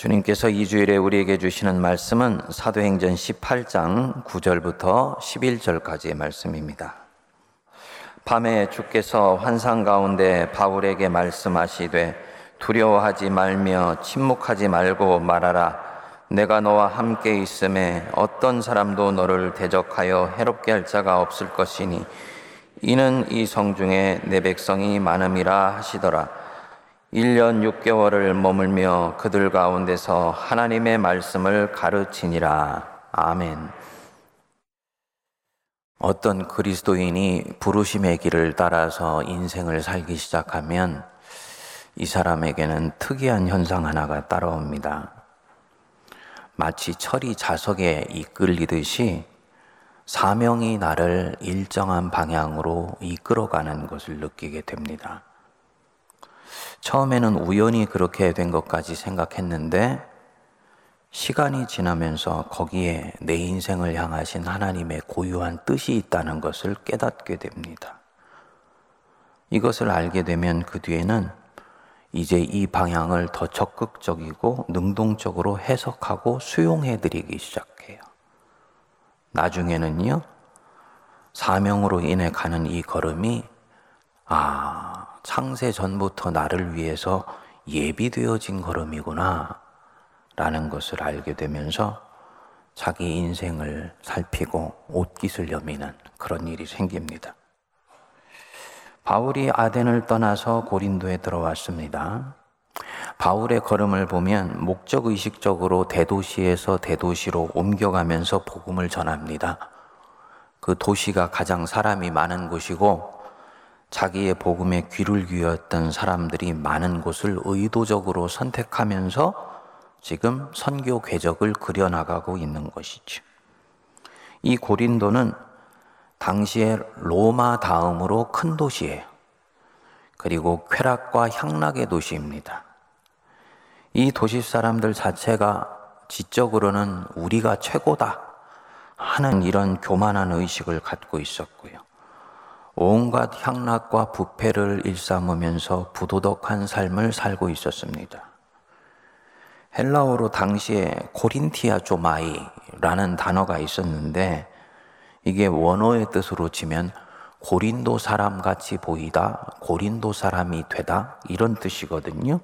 주님께서 이 주일에 우리에게 주시는 말씀은 사도행전 18장 9절부터 11절까지의 말씀입니다. 밤에 주께서 환상 가운데 바울에게 말씀하시되 두려워하지 말며 침묵하지 말고 말하라. 내가 너와 함께 있음에 어떤 사람도 너를 대적하여 해롭게 할 자가 없을 것이니 이는 이 성 중에 내 백성이 많음이라 하시더라. 1년 6개월을 머물며 그들 가운데서 하나님의 말씀을 가르치니라. 아멘. 어떤 그리스도인이 부르심의 길을 따라서 인생을 살기 시작하면 이 사람에게는 특이한 현상 하나가 따라옵니다. 마치 철이 자석에 이끌리듯이 사명이 나를 일정한 방향으로 이끌어가는 것을 느끼게 됩니다. 처음에는 우연히 그렇게 된 것까지 생각했는데 시간이 지나면서 거기에 내 인생을 향하신 하나님의 고유한 뜻이 있다는 것을 깨닫게 됩니다. 이것을 알게 되면 그 뒤에는 이제 이 방향을 더 적극적이고 능동적으로 해석하고 수용해 드리기 시작해요. 나중에는요, 사명으로 인해 가는 이 걸음이, 아, 창세 전부터 나를 위해서 예비되어진 걸음이구나, 라는 것을 알게 되면서 자기 인생을 살피고 옷깃을 여미는 그런 일이 생깁니다. 바울이 아덴을 떠나서 고린도에 들어왔습니다. 바울의 걸음을 보면 목적 의식적으로 대도시에서 대도시로 옮겨가면서 복음을 전합니다. 그 도시가 가장 사람이 많은 곳이고 자기의 복음에 귀를 기울였던 사람들이 많은 곳을 의도적으로 선택하면서 지금 선교 궤적을 그려나가고 있는 것이죠. 이 고린도는 당시에 로마 다음으로 큰 도시예요. 그리고 쾌락과 향락의 도시입니다. 이 도시 사람들 자체가 지적으로는 우리가 최고다 하는 이런 교만한 의식을 갖고 있었고요. 온갖 향락과 부패를 일삼으면서 부도덕한 삶을 살고 있었습니다. 헬라어로 당시에 코린티아 조 마이라는 단어가 있었는데 이게 원어의 뜻으로 치면 고린도 사람 같이 보이다, 고린도 사람이 되다, 이런 뜻이거든요.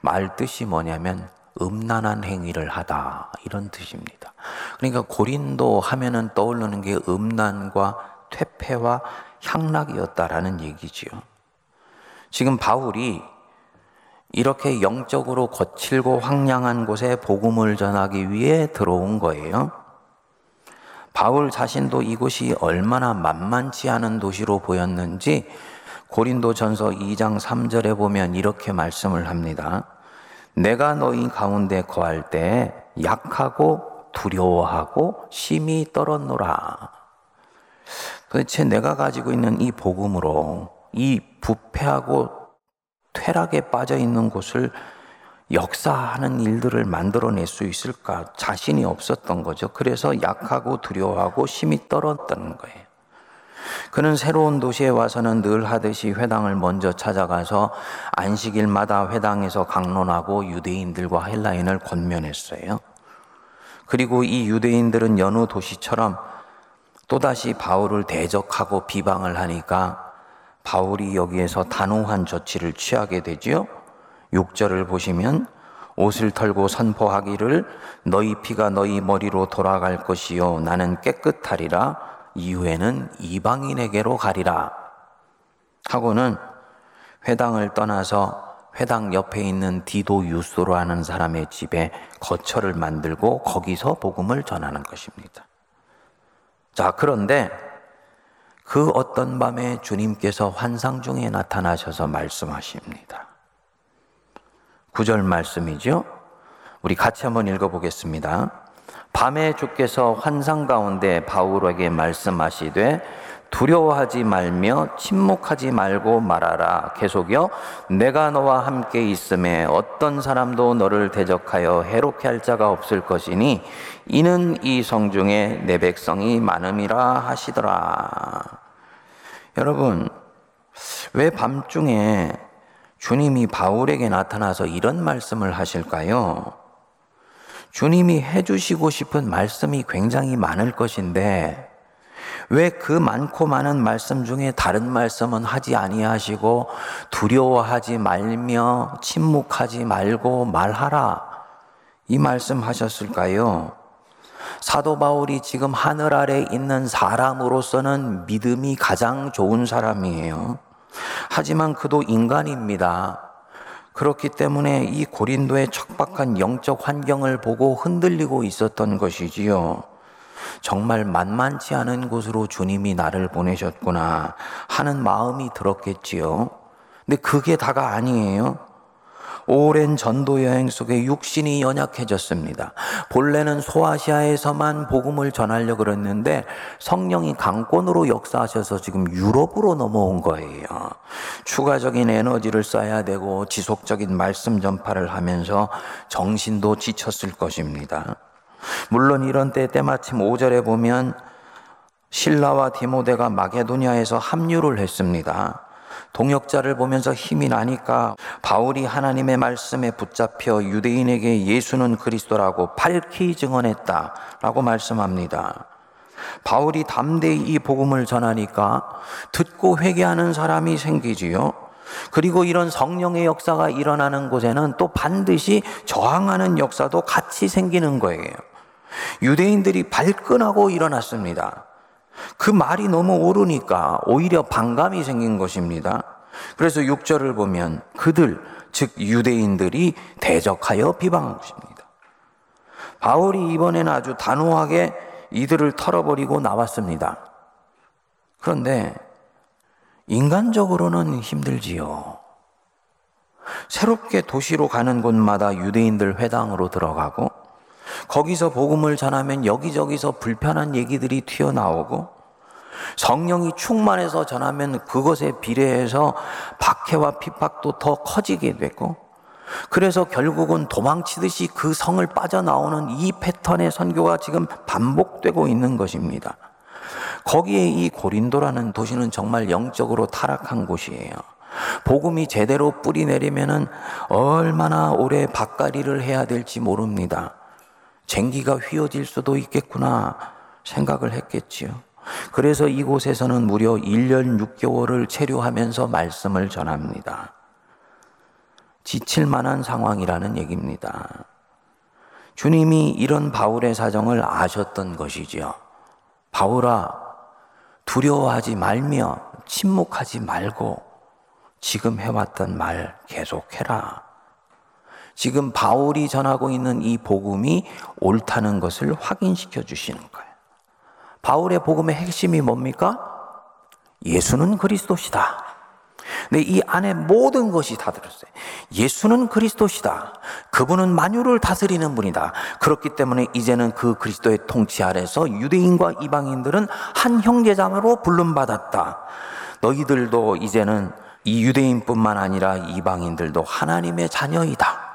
말 뜻이 뭐냐면 음란한 행위를 하다, 이런 뜻입니다. 그러니까 고린도 하면은 떠오르는 게 음란과 퇴폐와 향락이었다라는 얘기지요. 지금 바울이 이렇게 영적으로 거칠고 황량한 곳에 복음을 전하기 위해 들어온 거예요. 바울 자신도 이곳이 얼마나 만만치 않은 도시로 보였는지 고린도 전서 2장 3절에 보면 이렇게 말씀을 합니다. 내가 너희 가운데 거할 때 약하고 두려워하고 심히 떨었노라. 도대체 내가 가지고 있는 이 복음으로 이 부패하고 퇴락에 빠져 있는 곳을 역사하는 일들을 만들어낼 수 있을까 자신이 없었던 거죠. 그래서 약하고 두려워하고 심히 떨었던 거예요. 그는 새로운 도시에 와서는 늘 하듯이 회당을 먼저 찾아가서 안식일마다 회당에서 강론하고 유대인들과 헬라인을 권면했어요. 그리고 이 유대인들은 여느 도시처럼 또다시 바울을 대적하고 비방을 하니까 바울이 여기에서 단호한 조치를 취하게 되지요. 6절을 보시면 옷을 털고 선포하기를 너희 피가 너희 머리로 돌아갈 것이요 나는 깨끗하리라 이후에는 이방인에게로 가리라 하고는 회당을 떠나서 회당 옆에 있는 디도 유소로 하는 사람의 집에 거처를 만들고 거기서 복음을 전하는 것입니다. 자, 그런데 그 어떤 밤에 주님께서 환상 중에 나타나셔서 말씀하십니다. 9절 말씀이죠. 우리 같이 한번 읽어보겠습니다. 밤에 주께서 환상 가운데 바울에게 말씀하시되 두려워하지 말며 침묵하지 말고 말하라. 계속요. 내가 너와 함께 있음에 어떤 사람도 너를 대적하여 해롭게 할 자가 없을 것이니 이는 이 성중에 내 백성이 많음이라 하시더라. 여러분, 왜 밤중에 주님이 바울에게 나타나서 이런 말씀을 하실까요? 주님이 해주시고 싶은 말씀이 굉장히 많을 것인데 왜 그 많고 많은 말씀 중에 다른 말씀은 하지 아니하시고 두려워하지 말며 침묵하지 말고 말하라 이 말씀 하셨을까요? 사도 바울이 지금 하늘 아래 있는 사람으로서는 믿음이 가장 좋은 사람이에요. 하지만 그도 인간입니다. 그렇기 때문에 이 고린도의 척박한 영적 환경을 보고 흔들리고 있었던 것이지요. 정말 만만치 않은 곳으로 주님이 나를 보내셨구나 하는 마음이 들었겠지요. 근데 그게 다가 아니에요. 오랜 전도 여행 속에 육신이 연약해졌습니다. 본래는 소아시아에서만 복음을 전하려고 그랬는데 성령이 강권으로 역사하셔서 지금 유럽으로 넘어온 거예요. 추가적인 에너지를 써야 되고 지속적인 말씀 전파를 하면서 정신도 지쳤을 것입니다. 물론 이런 때 때마침 5절에 보면 신라와 디모데가 마게도니아에서 합류를 했습니다. 동역자를 보면서 힘이 나니까 바울이 하나님의 말씀에 붙잡혀 유대인에게 예수는 그리스도라고 밝히 증언했다라고 말씀합니다. 바울이 담대히 이 복음을 전하니까 듣고 회개하는 사람이 생기지요. 그리고 이런 성령의 역사가 일어나는 곳에는 또 반드시 저항하는 역사도 같이 생기는 거예요. 유대인들이 발끈하고 일어났습니다. 그 말이 너무 옳으니까 오히려 반감이 생긴 것입니다. 그래서 6절을 보면 그들, 즉 유대인들이 대적하여 비방한 것입니다. 바울이 이번에는 아주 단호하게 이들을 털어버리고 나왔습니다. 그런데 인간적으로는 힘들지요. 새롭게 도시로 가는 곳마다 유대인들 회당으로 들어가고 거기서 복음을 전하면 여기저기서 불편한 얘기들이 튀어나오고 성령이 충만해서 전하면 그것에 비례해서 박해와 핍박도 더 커지게 되고 그래서 결국은 도망치듯이 그 성을 빠져나오는 이 패턴의 선교가 지금 반복되고 있는 것입니다. 거기에 이 고린도라는 도시는 정말 영적으로 타락한 곳이에요. 복음이 제대로 뿌리 내리면은 얼마나 오래 밭가리를 해야 될지 모릅니다. 쟁기가 휘어질 수도 있겠구나 생각을 했겠지요. 그래서 이곳에서는 무려 1년 6개월을 체류하면서 말씀을 전합니다. 지칠 만한 상황이라는 얘기입니다. 주님이 이런 바울의 사정을 아셨던 것이지요. 바울아, 두려워하지 말며 침묵하지 말고 지금 해왔던 말 계속해라. 지금 바울이 전하고 있는 이 복음이 옳다는 것을 확인시켜 주시는 거예요. 바울의 복음의 핵심이 뭡니까? 예수는 그리스도시다. 근데 이 안에 모든 것이 다 들었어요. 예수는 그리스도시다. 그분은 만유를 다스리는 분이다. 그렇기 때문에 이제는 그 그리스도의 통치 아래서 유대인과 이방인들은 한 형제자매로 불름받았다. 너희들도 이제는 이 유대인뿐만 아니라 이방인들도 하나님의 자녀이다.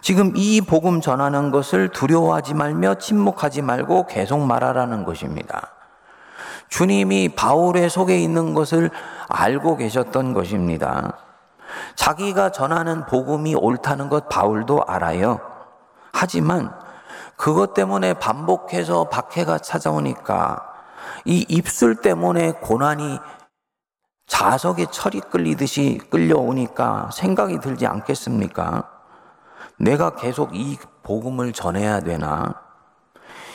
지금 이 복음 전하는 것을 두려워하지 말며 침묵하지 말고 계속 말하라는 것입니다. 주님이 바울의 속에 있는 것을 알고 계셨던 것입니다. 자기가 전하는 복음이 옳다는 것 바울도 알아요. 하지만 그것 때문에 반복해서 박해가 찾아오니까 이 입술 때문에 고난이 자석에 철이 끌리듯이 끌려오니까 생각이 들지 않겠습니까? 내가 계속 이 복음을 전해야 되나?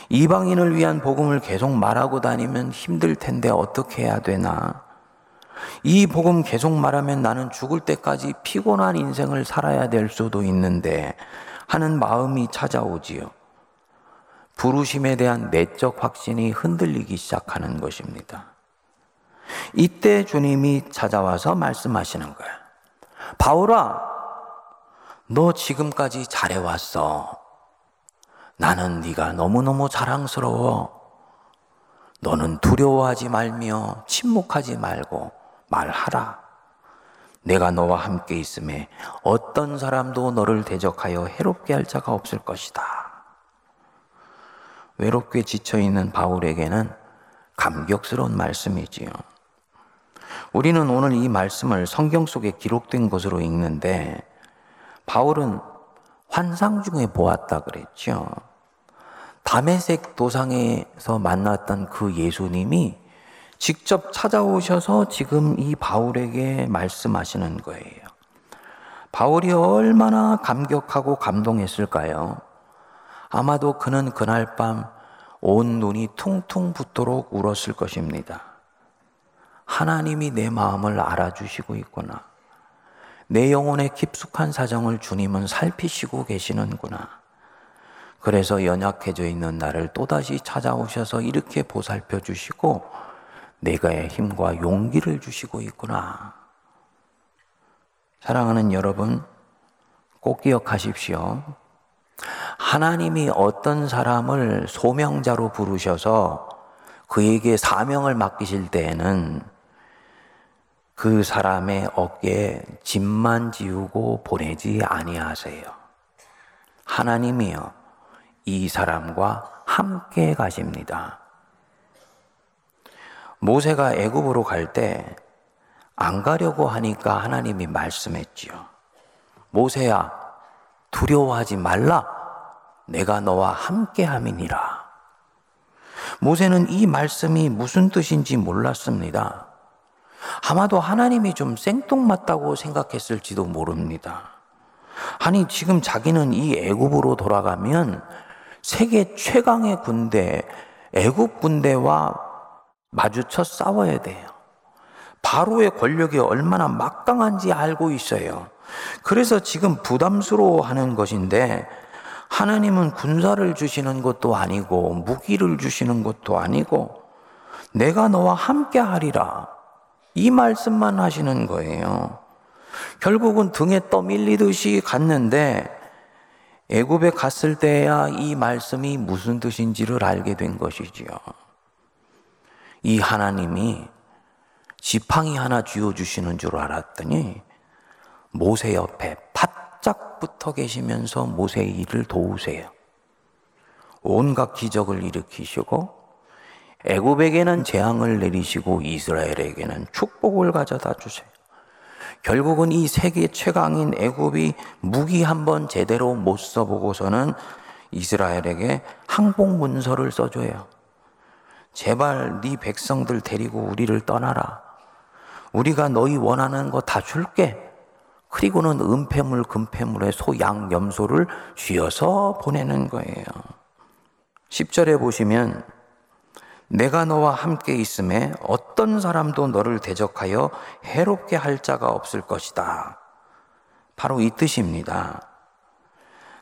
이방인을 위한 복음을 계속 말하고 다니면 힘들 텐데 어떻게 해야 되나? 이 복음 계속 말하면 나는 죽을 때까지 피곤한 인생을 살아야 될 수도 있는데 하는 마음이 찾아오지요. 부르심에 대한 내적 확신이 흔들리기 시작하는 것입니다. 이때 주님이 찾아와서 말씀하시는 거야. 바울아, 너 지금까지 잘해왔어. 나는 네가 너무너무 자랑스러워. 너는 두려워하지 말며 침묵하지 말고 말하라. 내가 너와 함께 있음에 어떤 사람도 너를 대적하여 해롭게 할 자가 없을 것이다. 외롭게 지쳐 있는 바울에게는 감격스러운 말씀이지요. 우리는 오늘 이 말씀을 성경 속에 기록된 것으로 읽는데 바울은 환상 중에 보았다 그랬죠. 담에색 도상에서 만났던 그 예수님이 직접 찾아오셔서 지금 이 바울에게 말씀하시는 거예요. 바울이 얼마나 감격하고 감동했을까요? 아마도 그는 그날 밤 온 눈이 퉁퉁 붓도록 울었을 것입니다. 하나님이 내 마음을 알아주시고 있구나. 내 영혼의 깊숙한 사정을 주님은 살피시고 계시는구나. 그래서 연약해져 있는 나를 또다시 찾아오셔서 이렇게 보살펴 주시고 내가의 힘과 용기를 주시고 있구나. 사랑하는 여러분, 꼭 기억하십시오. 하나님이 어떤 사람을 소명자로 부르셔서 그에게 사명을 맡기실 때에는 그 사람의 어깨에 짐만 지우고 보내지 아니하세요. 하나님이요. 이 사람과 함께 가십니다. 모세가 애굽으로 갈 때 안 가려고 하니까 하나님이 말씀했지요. 모세야, 두려워하지 말라. 내가 너와 함께 함이니라. 모세는 이 말씀이 무슨 뜻인지 몰랐습니다. 아마도 하나님이 좀 생뚱맞다고 생각했을지도 모릅니다. 아니 지금 자기는 이 애굽으로 돌아가면 세계 최강의 군대 애굽 군대와 마주쳐 싸워야 돼요. 바로의 권력이 얼마나 막강한지 알고 있어요. 그래서 지금 부담스러워 하는 것인데 하나님은 군사를 주시는 것도 아니고 무기를 주시는 것도 아니고 내가 너와 함께 하리라. 이 말씀만 하시는 거예요. 결국은 등에 떠밀리듯이 갔는데 애굽에 갔을 때야 이 말씀이 무슨 뜻인지를 알게 된 것이지요. 이 하나님이 지팡이 하나 쥐어 주시는 줄 알았더니 모세 옆에 바짝 붙어 계시면서 모세의 일을 도우세요. 온갖 기적을 일으키시고 애굽에게는 재앙을 내리시고 이스라엘에게는 축복을 가져다 주세요. 결국은 이 세계 최강인 애굽이 무기 한번 제대로 못 써보고서는 이스라엘에게 항복 문서를 써줘요. 제발 네 백성들 데리고 우리를 떠나라. 우리가 너희 원하는 거 다 줄게. 그리고는 은폐물, 금폐물에 소, 양, 염소를 쥐어서 보내는 거예요. 10절에 보시면 내가 너와 함께 있음에 어떤 사람도 너를 대적하여 해롭게 할 자가 없을 것이다. 바로 이 뜻입니다.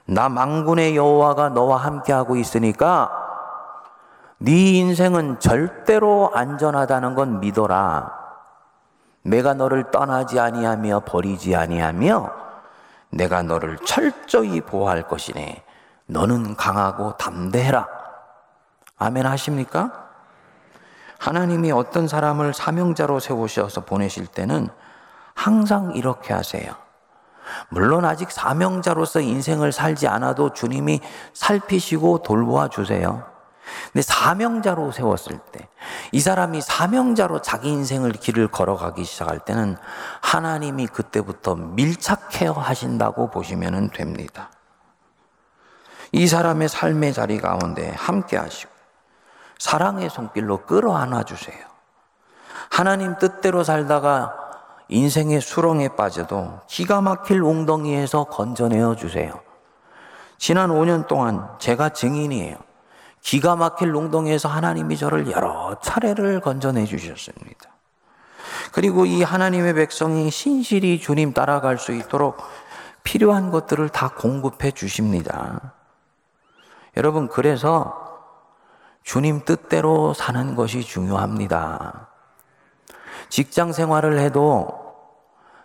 나 망군의 여호와가 너와 함께하고 있으니까 네 인생은 절대로 안전하다는 건 믿어라. 내가 너를 떠나지 아니하며 버리지 아니하며 내가 너를 철저히 보호할 것이네. 너는 강하고 담대해라. 아멘 하십니까? 하나님이 어떤 사람을 사명자로 세우셔서 보내실 때는 항상 이렇게 하세요. 물론 아직 사명자로서 인생을 살지 않아도 주님이 살피시고 돌보아 주세요. 근데 사명자로 세웠을 때, 이 사람이 사명자로 자기 인생을 길을 걸어가기 시작할 때는 하나님이 그때부터 밀착해 하신다고 보시면 됩니다. 이 사람의 삶의 자리 가운데 함께 하시고, 사랑의 손길로 끌어 안아 주세요. 하나님 뜻대로 살다가 인생의 수렁에 빠져도 기가 막힐 웅덩이에서 건져내어 주세요. 지난 5년 동안 제가 증인이에요. 기가 막힐 웅덩이에서 하나님이 저를 여러 차례를 건져내 주셨습니다. 그리고 이 하나님의 백성이 신실히 주님 따라갈 수 있도록 필요한 것들을 다 공급해 주십니다. 여러분, 그래서 주님 뜻대로 사는 것이 중요합니다. 직장 생활을 해도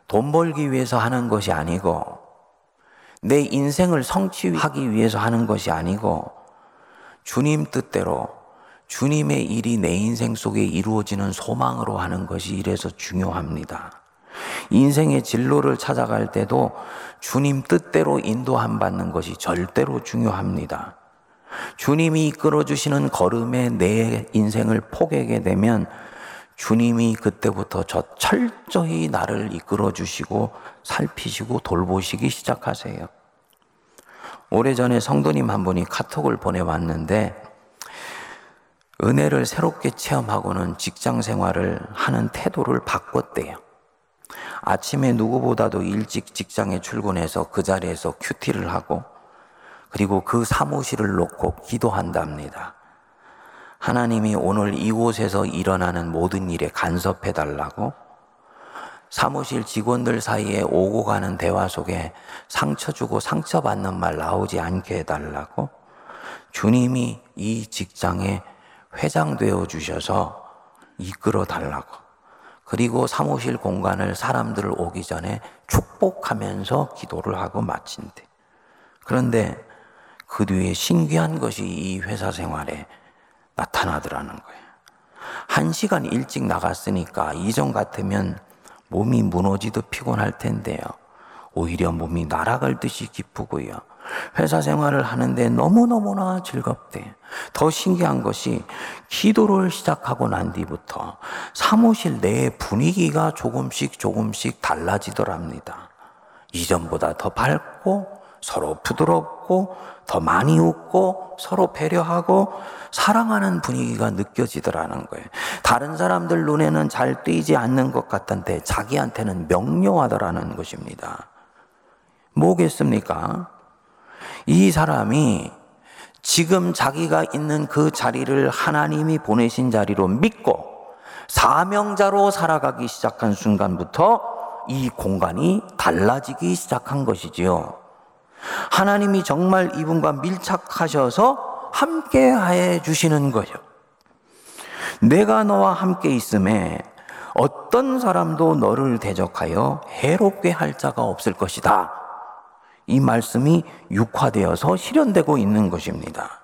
돈 벌기 위해서 하는 것이 아니고 내 인생을 성취하기 위해서 하는 것이 아니고 주님 뜻대로 주님의 일이 내 인생 속에 이루어지는 소망으로 하는 것이 이래서 중요합니다. 인생의 진로를 찾아갈 때도 주님 뜻대로 인도함 받는 것이 절대로 중요합니다. 주님이 이끌어 주시는 걸음에 내 인생을 포개게 되면 주님이 그때부터 저 철저히 나를 이끌어 주시고 살피시고 돌보시기 시작하세요. 오래전에 성도님 한 분이 카톡을 보내왔는데 은혜를 새롭게 체험하고는 직장 생활을 하는 태도를 바꿨대요. 아침에 누구보다도 일찍 직장에 출근해서 그 자리에서 큐티를 하고 그리고 그 사무실을 놓고 기도한답니다. 하나님이 오늘 이곳에서 일어나는 모든 일에 간섭해 달라고 사무실 직원들 사이에 오고 가는 대화 속에 상처 주고 상처받는 말 나오지 않게 해달라고 주님이 이 직장에 회장 되어 주셔서 이끌어 달라고 그리고 사무실 공간을 사람들 오기 전에 축복하면서 기도를 하고 마친대. 그런데 그 뒤에 신기한 것이 이 회사 생활에 나타나더라는 거예요. 한 시간 일찍 나갔으니까 이전 같으면 몸이 무너지듯 피곤할 텐데요. 오히려 몸이 날아갈 듯이 기쁘고요. 회사 생활을 하는데 너무너무나 즐겁대. 더 신기한 것이 기도를 시작하고 난 뒤부터 사무실 내 분위기가 조금씩 조금씩 달라지더랍니다. 이전보다 더 밝고 서로 부드럽고 더 많이 웃고 서로 배려하고 사랑하는 분위기가 느껴지더라는 거예요. 다른 사람들 눈에는 잘 띄지 않는 것 같은데 자기한테는 명료하더라는 것입니다. 뭐겠습니까? 이 사람이 지금 자기가 있는 그 자리를 하나님이 보내신 자리로 믿고 사명자로 살아가기 시작한 순간부터 이 공간이 달라지기 시작한 것이지요. 하나님이 정말 이분과 밀착하셔서 함께 해 주시는 거죠. 내가 너와 함께 있음에 어떤 사람도 너를 대적하여 해롭게 할 자가 없을 것이다. 이 말씀이 육화되어서 실현되고 있는 것입니다.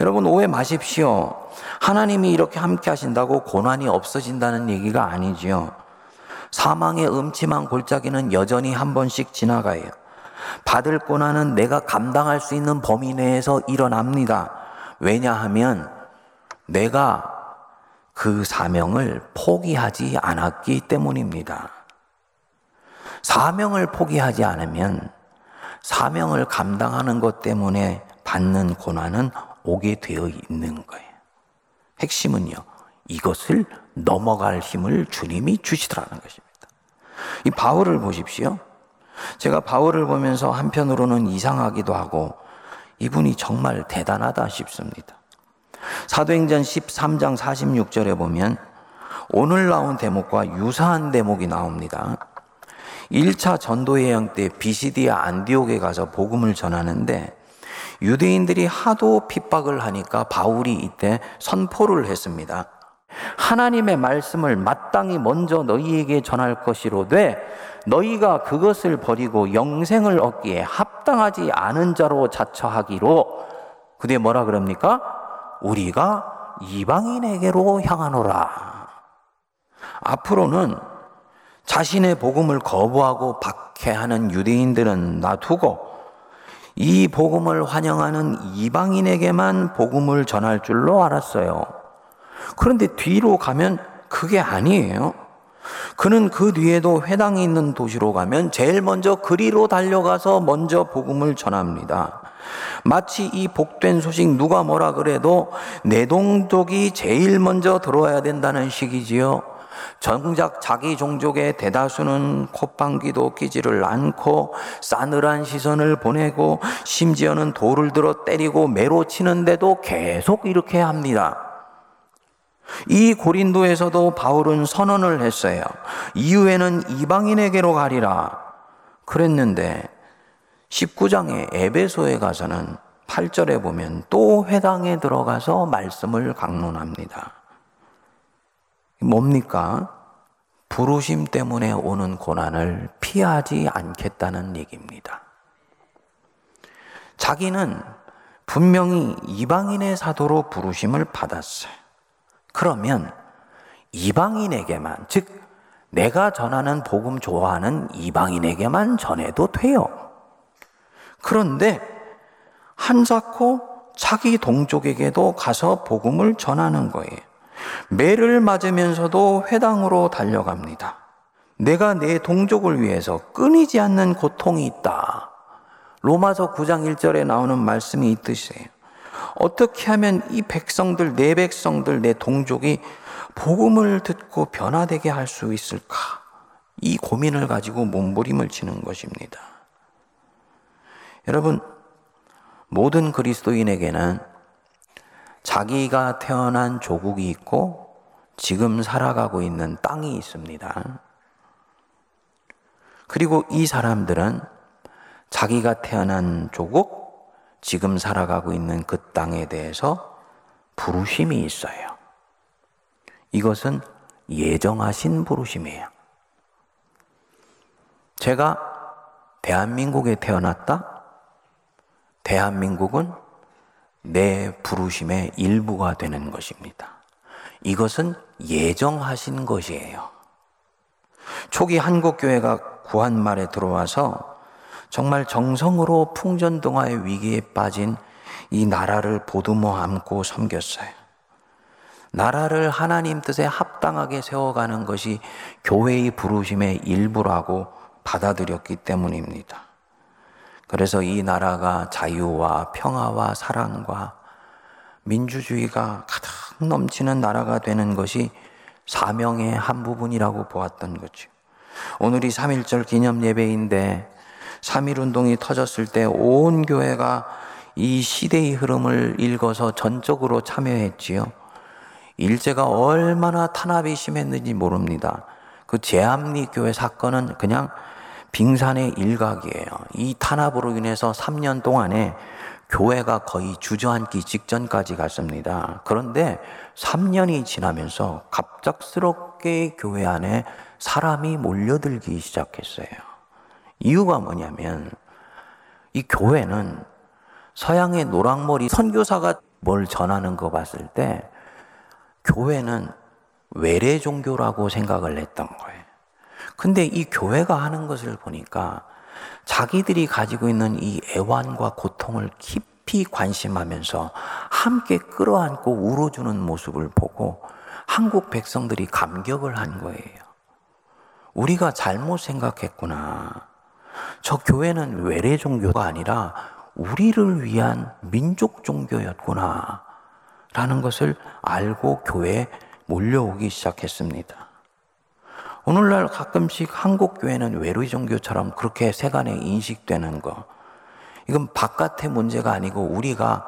여러분 오해 마십시오. 하나님이 이렇게 함께 하신다고 고난이 없어진다는 얘기가 아니지요. 사망의 음침한 골짜기는 여전히 한 번씩 지나가요. 받을 고난은 내가 감당할 수 있는 범위 내에서 일어납니다. 왜냐하면 내가 그 사명을 포기하지 않았기 때문입니다. 사명을 포기하지 않으면 사명을 감당하는 것 때문에 받는 고난은 오게 되어 있는 거예요. 핵심은요, 이것을 넘어갈 힘을 주님이 주시더라는 것입니다. 이 바울을 보십시오. 제가 바울을 보면서 한편으로는 이상하기도 하고 이분이 정말 대단하다 싶습니다. 사도행전 13장 46절에 보면 오늘 나온 대목과 유사한 대목이 나옵니다. 1차 전도 여행 때 비시디아 안디옥에 가서 복음을 전하는데 유대인들이 하도 핍박을 하니까 바울이 이때 선포를 했습니다. 하나님의 말씀을 마땅히 먼저 너희에게 전할 것이로되 너희가 그것을 버리고 영생을 얻기에 합당하지 않은 자로 자처하기로 그게 뭐라 그럽니까? 우리가 이방인에게로 향하노라. 앞으로는 자신의 복음을 거부하고 박해하는 유대인들은 놔두고 이 복음을 환영하는 이방인에게만 복음을 전할 줄로 알았어요. 그런데 뒤로 가면 그게 아니에요. 그는 그 뒤에도 회당이 있는 도시로 가면 제일 먼저 그리로 달려가서 먼저 복음을 전합니다. 마치 이 복된 소식 누가 뭐라 그래도 내 동족이 제일 먼저 들어와야 된다는 식이지요. 정작 자기 종족의 대다수는 콧방귀도 끼지를 않고 싸늘한 시선을 보내고 심지어는 돌을 들어 때리고 매로 치는데도 계속 이렇게 합니다. 이 고린도에서도 바울은 선언을 했어요. 이후에는 이방인에게로 가리라. 그랬는데 19장의 에베소에 가서는 8절에 보면 또 회당에 들어가서 말씀을 강론합니다. 뭡니까? 부르심 때문에 오는 고난을 피하지 않겠다는 얘기입니다. 자기는 분명히 이방인의 사도로 부르심을 받았어요. 그러면 이방인에게만, 즉, 내가 전하는 복음 좋아하는 이방인에게만 전해도 돼요. 그런데 한자코 자기 동족에게도 가서 복음을 전하는 거예요. 매를 맞으면서도 회당으로 달려갑니다. 내가 내 동족을 위해서 끊이지 않는 고통이 있다. 로마서 9장 1절에 나오는 말씀이 있듯이에요. 어떻게 하면 이 백성들, 내 백성들, 내 동족이 복음을 듣고 변화되게 할 수 있을까? 이 고민을 가지고 몸부림을 치는 것입니다. 여러분, 모든 그리스도인에게는 자기가 태어난 조국이 있고 지금 살아가고 있는 땅이 있습니다. 그리고 이 사람들은 자기가 태어난 조국, 지금 살아가고 있는 그 땅에 대해서 부르심이 있어요. 이것은 예정하신 부르심이에요. 제가 대한민국에 태어났다? 대한민국은 내 부르심의 일부가 되는 것입니다. 이것은 예정하신 것이에요. 초기 한국교회가 구한말에 들어와서 정말 정성으로 풍전동화의 위기에 빠진 이 나라를 보듬어 안고 섬겼어요. 나라를 하나님 뜻에 합당하게 세워가는 것이 교회의 부르심의 일부라고 받아들였기 때문입니다. 그래서 이 나라가 자유와 평화와 사랑과 민주주의가 가득 넘치는 나라가 되는 것이 사명의 한 부분이라고 보았던 거죠. 오늘이 3.1절 기념 예배인데 3.1 운동이 터졌을 때 온 교회가 이 시대의 흐름을 읽어서 전적으로 참여했지요. 일제가 얼마나 탄압이 심했는지 모릅니다. 그 제암리 교회 사건은 그냥 빙산의 일각이에요. 이 탄압으로 인해서 3년 동안에 교회가 거의 주저앉기 직전까지 갔습니다. 그런데 3년이 지나면서 갑작스럽게 교회 안에 사람이 몰려들기 시작했어요. 이유가 뭐냐면 이 교회는 서양의 노랑머리 선교사가 뭘 전하는 거 봤을 때 교회는 외래 종교라고 생각을 했던 거예요. 근데 이 교회가 하는 것을 보니까 자기들이 가지고 있는 이 애환과 고통을 깊이 관심하면서 함께 끌어안고 울어주는 모습을 보고 한국 백성들이 감격을 한 거예요. 우리가 잘못 생각했구나. 저 교회는 외래 종교가 아니라 우리를 위한 민족 종교였구나. 라는 것을 알고 교회에 몰려오기 시작했습니다. 오늘날 가끔씩 한국 교회는 외로이 종교처럼 그렇게 세간에 인식되는 거. 이건 바깥의 문제가 아니고 우리가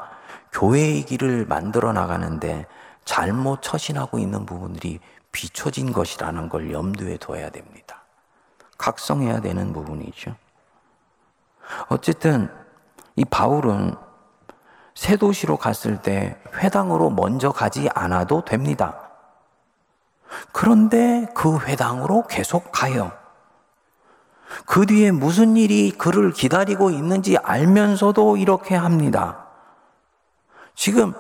교회의 길을 만들어 나가는데 잘못 처신하고 있는 부분들이 비춰진 것이라는 걸 염두에 둬야 됩니다. 각성해야 되는 부분이죠. 어쨌든 이 바울은 새 도시로 갔을 때 회당으로 먼저 가지 않아도 됩니다. 그런데 그 회당으로 계속 가요. 그 뒤에 무슨 일이 그를 기다리고 있는지 알면서도 이렇게 합니다. 지금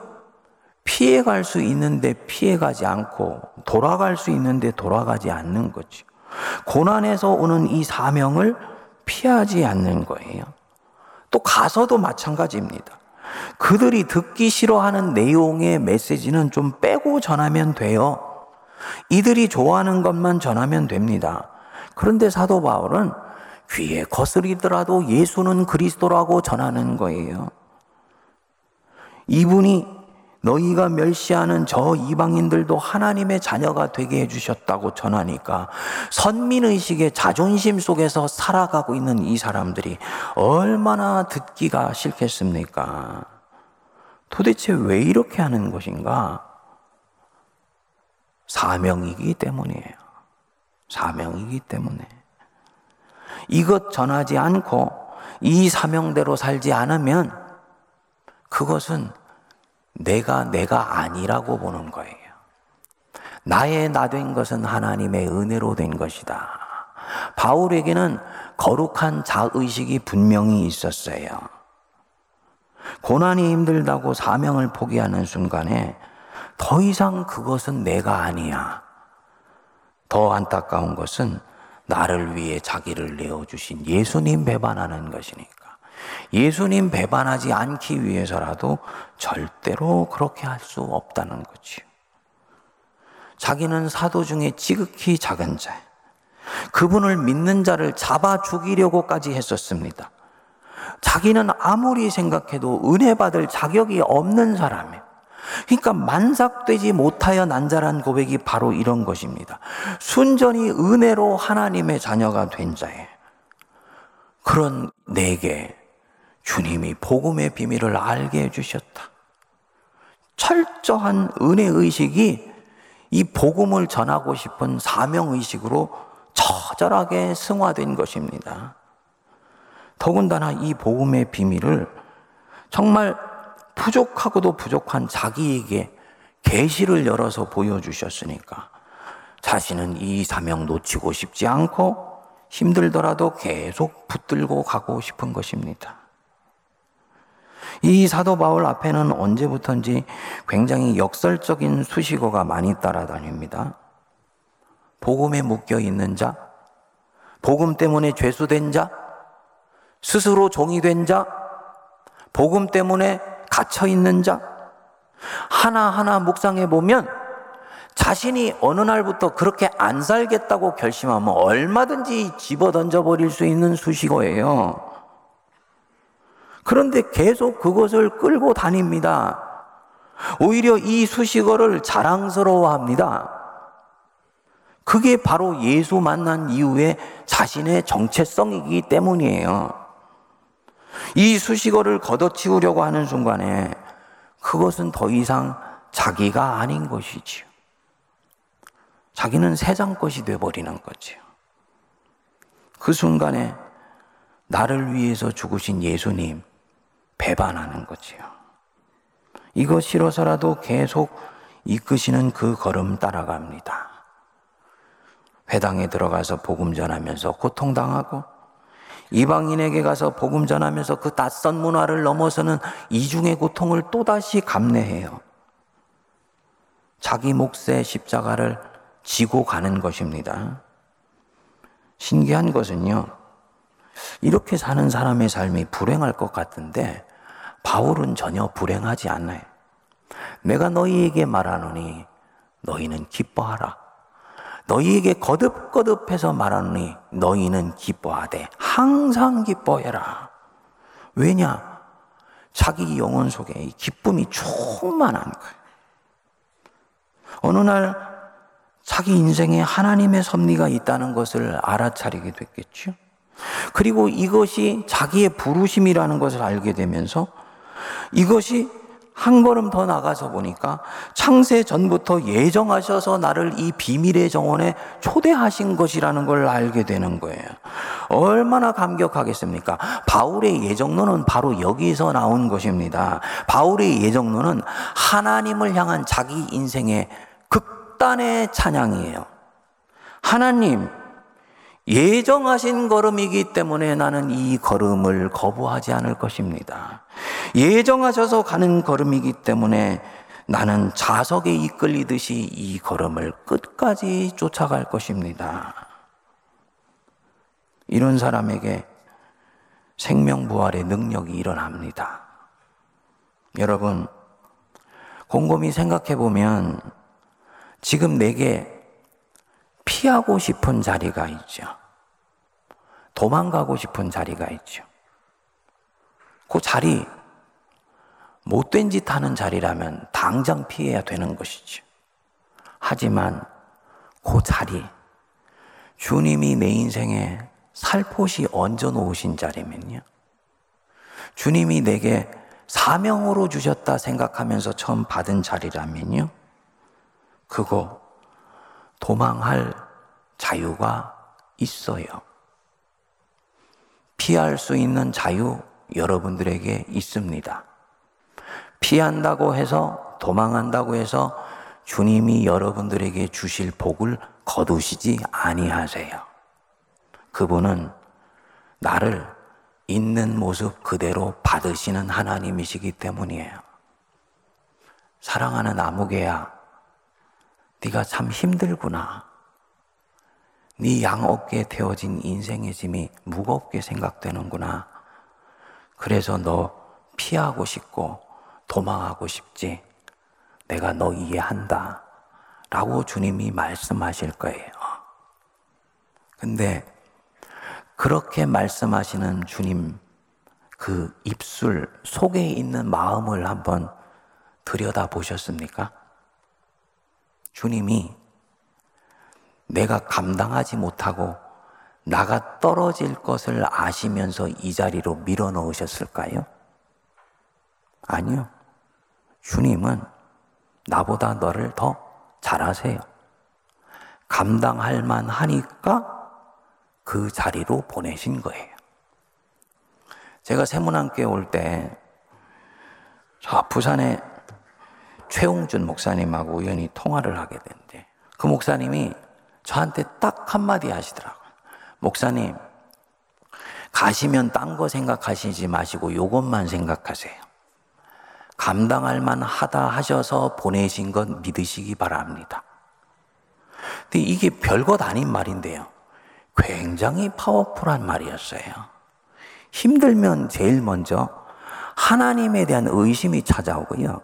피해갈 수 있는데 피해가지 않고 돌아갈 수 있는데 돌아가지 않는 거죠. 고난에서 오는 이 사명을 피하지 않는 거예요. 또 가서도 마찬가지입니다. 그들이 듣기 싫어하는 내용의 메시지는 좀 빼고 전하면 돼요. 이들이 좋아하는 것만 전하면 됩니다. 그런데 사도 바울은 귀에 거스리더라도 예수는 그리스도라고 전하는 거예요. 이분이 너희가 멸시하는 저 이방인들도 하나님의 자녀가 되게 해주셨다고 전하니까 선민의식의 자존심 속에서 살아가고 있는 이 사람들이 얼마나 듣기가 싫겠습니까? 도대체 왜 이렇게 하는 것인가? 사명이기 때문이에요. 사명이기 때문에. 이것 전하지 않고 이 사명대로 살지 않으면 그것은 내가 내가 아니라고 보는 거예요. 나의 나 된 것은 하나님의 은혜로 된 것이다. 바울에게는 거룩한 자의식이 분명히 있었어요. 고난이 힘들다고 사명을 포기하는 순간에 더 이상 그것은 내가 아니야. 더 안타까운 것은 나를 위해 자기를 내어주신 예수님 배반하는 것이니까. 예수님 배반하지 않기 위해서라도 절대로 그렇게 할 수 없다는 거지요. 자기는 사도 중에 지극히 작은 자, 그분을 믿는 자를 잡아 죽이려고까지 했었습니다. 자기는 아무리 생각해도 은혜 받을 자격이 없는 사람이에요. 그러니까 만삭되지 못하여 난자란 고백이 바로 이런 것입니다. 순전히 은혜로 하나님의 자녀가 된 자예요. 그런 내게 주님이 복음의 비밀을 알게 해주셨다. 철저한 은혜 의식이 이 복음을 전하고 싶은 사명 의식으로 처절하게 승화된 것입니다. 더군다나 이 복음의 비밀을 정말 부족하고도 부족한 자기에게 계시를 열어서 보여주셨으니까 자신은 이 사명 놓치고 싶지 않고 힘들더라도 계속 붙들고 가고 싶은 것입니다. 이 사도 바울 앞에는 언제부턴지 굉장히 역설적인 수식어가 많이 따라다닙니다. 복음에 묶여 있는 자, 복음 때문에 죄수된 자, 스스로 종이 된 자, 복음 때문에 갇혀 있는 자, 하나하나 묵상해 보면 자신이 어느 날부터 그렇게 안 살겠다고 결심하면 얼마든지 집어 던져 버릴 수 있는 수식어예요. 그런데 계속 그것을 끌고 다닙니다. 오히려 이 수식어를 자랑스러워 합니다. 그게 바로 예수 만난 이후에 자신의 정체성이기 때문이에요. 이 수식어를 걷어치우려고 하는 순간에 그것은 더 이상 자기가 아닌 것이지요. 자기는 세상 것이 되어버리는 거지요. 그 순간에 나를 위해서 죽으신 예수님 배반하는 거지요. 이거 싫어서라도 계속 이끄시는 그 걸음 따라갑니다. 회당에 들어가서 복음 전하면서 고통당하고 이방인에게 가서 복음 전하면서 그 낯선 문화를 넘어서는 이중의 고통을 또다시 감내해요. 자기 몫의 십자가를 지고 가는 것입니다. 신기한 것은요, 이렇게 사는 사람의 삶이 불행할 것 같은데, 바울은 전혀 불행하지 않아요. 내가 너희에게 말하노니, 너희는 기뻐하라. 너희에게 거듭거듭해서 말하노니 너희는 기뻐하되 항상 기뻐해라. 왜냐? 자기 영혼 속에 기쁨이 충만한 거예요. 어느 날 자기 인생에 하나님의 섭리가 있다는 것을 알아차리게 됐겠죠. 그리고 이것이 자기의 부르심이라는 것을 알게 되면서 이것이 한 걸음 더 나가서 보니까 창세 전부터 예정하셔서 나를 이 비밀의 정원에 초대하신 것이라는 걸 알게 되는 거예요. 얼마나 감격하겠습니까? 바울의 예정론은 바로 여기서 나온 것입니다. 바울의 예정론은 하나님을 향한 자기 인생의 극단의 찬양이에요. 하나님, 예정하신 걸음이기 때문에 나는 이 걸음을 거부하지 않을 것입니다. 예정하셔서 가는 걸음이기 때문에 나는 자석에 이끌리듯이 이 걸음을 끝까지 쫓아갈 것입니다. 이런 사람에게 생명부활의 능력이 일어납니다. 여러분, 곰곰이 생각해 보면 지금 내게 피하고 싶은 자리가 있죠. 도망가고 싶은 자리가 있죠. 그 자리, 못된 짓 하는 자리라면 당장 피해야 되는 것이죠. 하지만 그 자리, 주님이 내 인생에 살포시 얹어 놓으신 자리면요. 주님이 내게 사명으로 주셨다 생각하면서 처음 받은 자리라면요. 그거 도망할 자유가 있어요. 피할 수 있는 자유 여러분들에게 있습니다. 피한다고 해서 도망한다고 해서 주님이 여러분들에게 주실 복을 거두시지 아니하세요. 그분은 나를 있는 모습 그대로 받으시는 하나님이시기 때문이에요. 사랑하는 아무개야, 네가 참 힘들구나. 네 양 어깨에 태워진 인생의 짐이 무겁게 생각되는구나. 그래서 너 피하고 싶고 도망하고 싶지. 내가 너 이해한다. 라고 주님이 말씀하실 거예요. 근데 그렇게 말씀하시는 주님 그 입술 속에 있는 마음을 한번 들여다 보셨습니까? 주님이 내가 감당하지 못하고 나가 떨어질 것을 아시면서 이 자리로 밀어 넣으셨을까요? 아니요. 주님은 나보다 너를 더 잘하세요. 감당할 만 하니까 그 자리로 보내신 거예요. 제가 세문안교회 올 때, 저 부산에 최홍준 목사님하고 우연히 통화를 하게 됐는데, 그 목사님이 저한테 딱 한마디 하시더라고요. 목사님, 가시면 딴 거 생각하시지 마시고 요것만 생각하세요. 감당할 만 하다 하셔서 보내신 것 믿으시기 바랍니다. 근데 이게 별것 아닌 말인데요. 굉장히 파워풀한 말이었어요. 힘들면 제일 먼저 하나님에 대한 의심이 찾아오고요.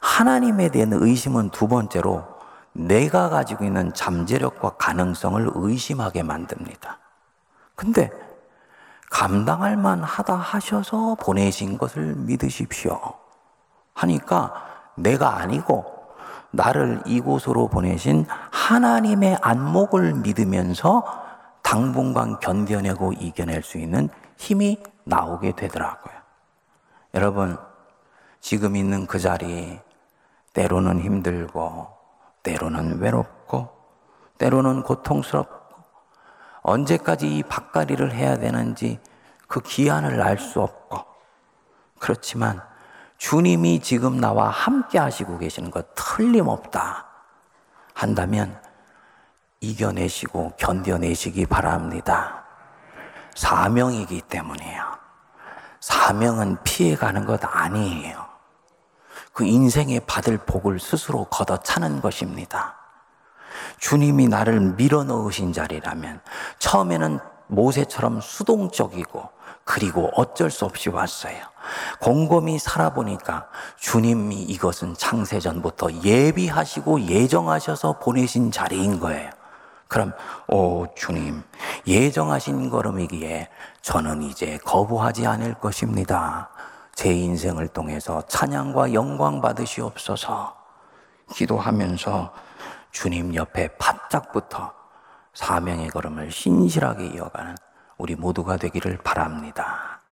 하나님에 대한 의심은 두 번째로 내가 가지고 있는 잠재력과 가능성을 의심하게 만듭니다. 근데 감당할 만하다 하셔서 보내신 것을 믿으십시오. 하니까 내가 아니고 나를 이곳으로 보내신 하나님의 안목을 믿으면서 당분간 견뎌내고 이겨낼 수 있는 힘이 나오게 되더라고요. 여러분, 지금 있는 그 자리, 때로는 힘들고, 때로는 외롭고, 때로는 고통스럽고, 언제까지 이 밭가리를 해야 되는지 그 기한을 알 수 없고, 그렇지만 주님이 지금 나와 함께 하시고 계시는 것 틀림없다 한다면 이겨내시고 견뎌내시기 바랍니다. 사명이기 때문이에요. 사명은 피해가는 것 아니에요. 그 인생에 받을 복을 스스로 걷어차는 것입니다. 주님이 나를 밀어 넣으신 자리라면 처음에는 모세처럼 수동적이고 그리고 어쩔 수 없이 왔어요. 곰곰이 살아보니까 주님이 이것은 창세전부터 예비하시고 예정하셔서 보내신 자리인 거예요. 그럼, 오, 주님, 예정하신 걸음이기에 저는 이제 거부하지 않을 것입니다. 제 인생을 통해서 찬양과 영광 받으시옵소서 기도하면서 주님 옆에 바짝부터 사명의 걸음을 신실하게 이어가는 우리 모두가 되기를 바랍니다.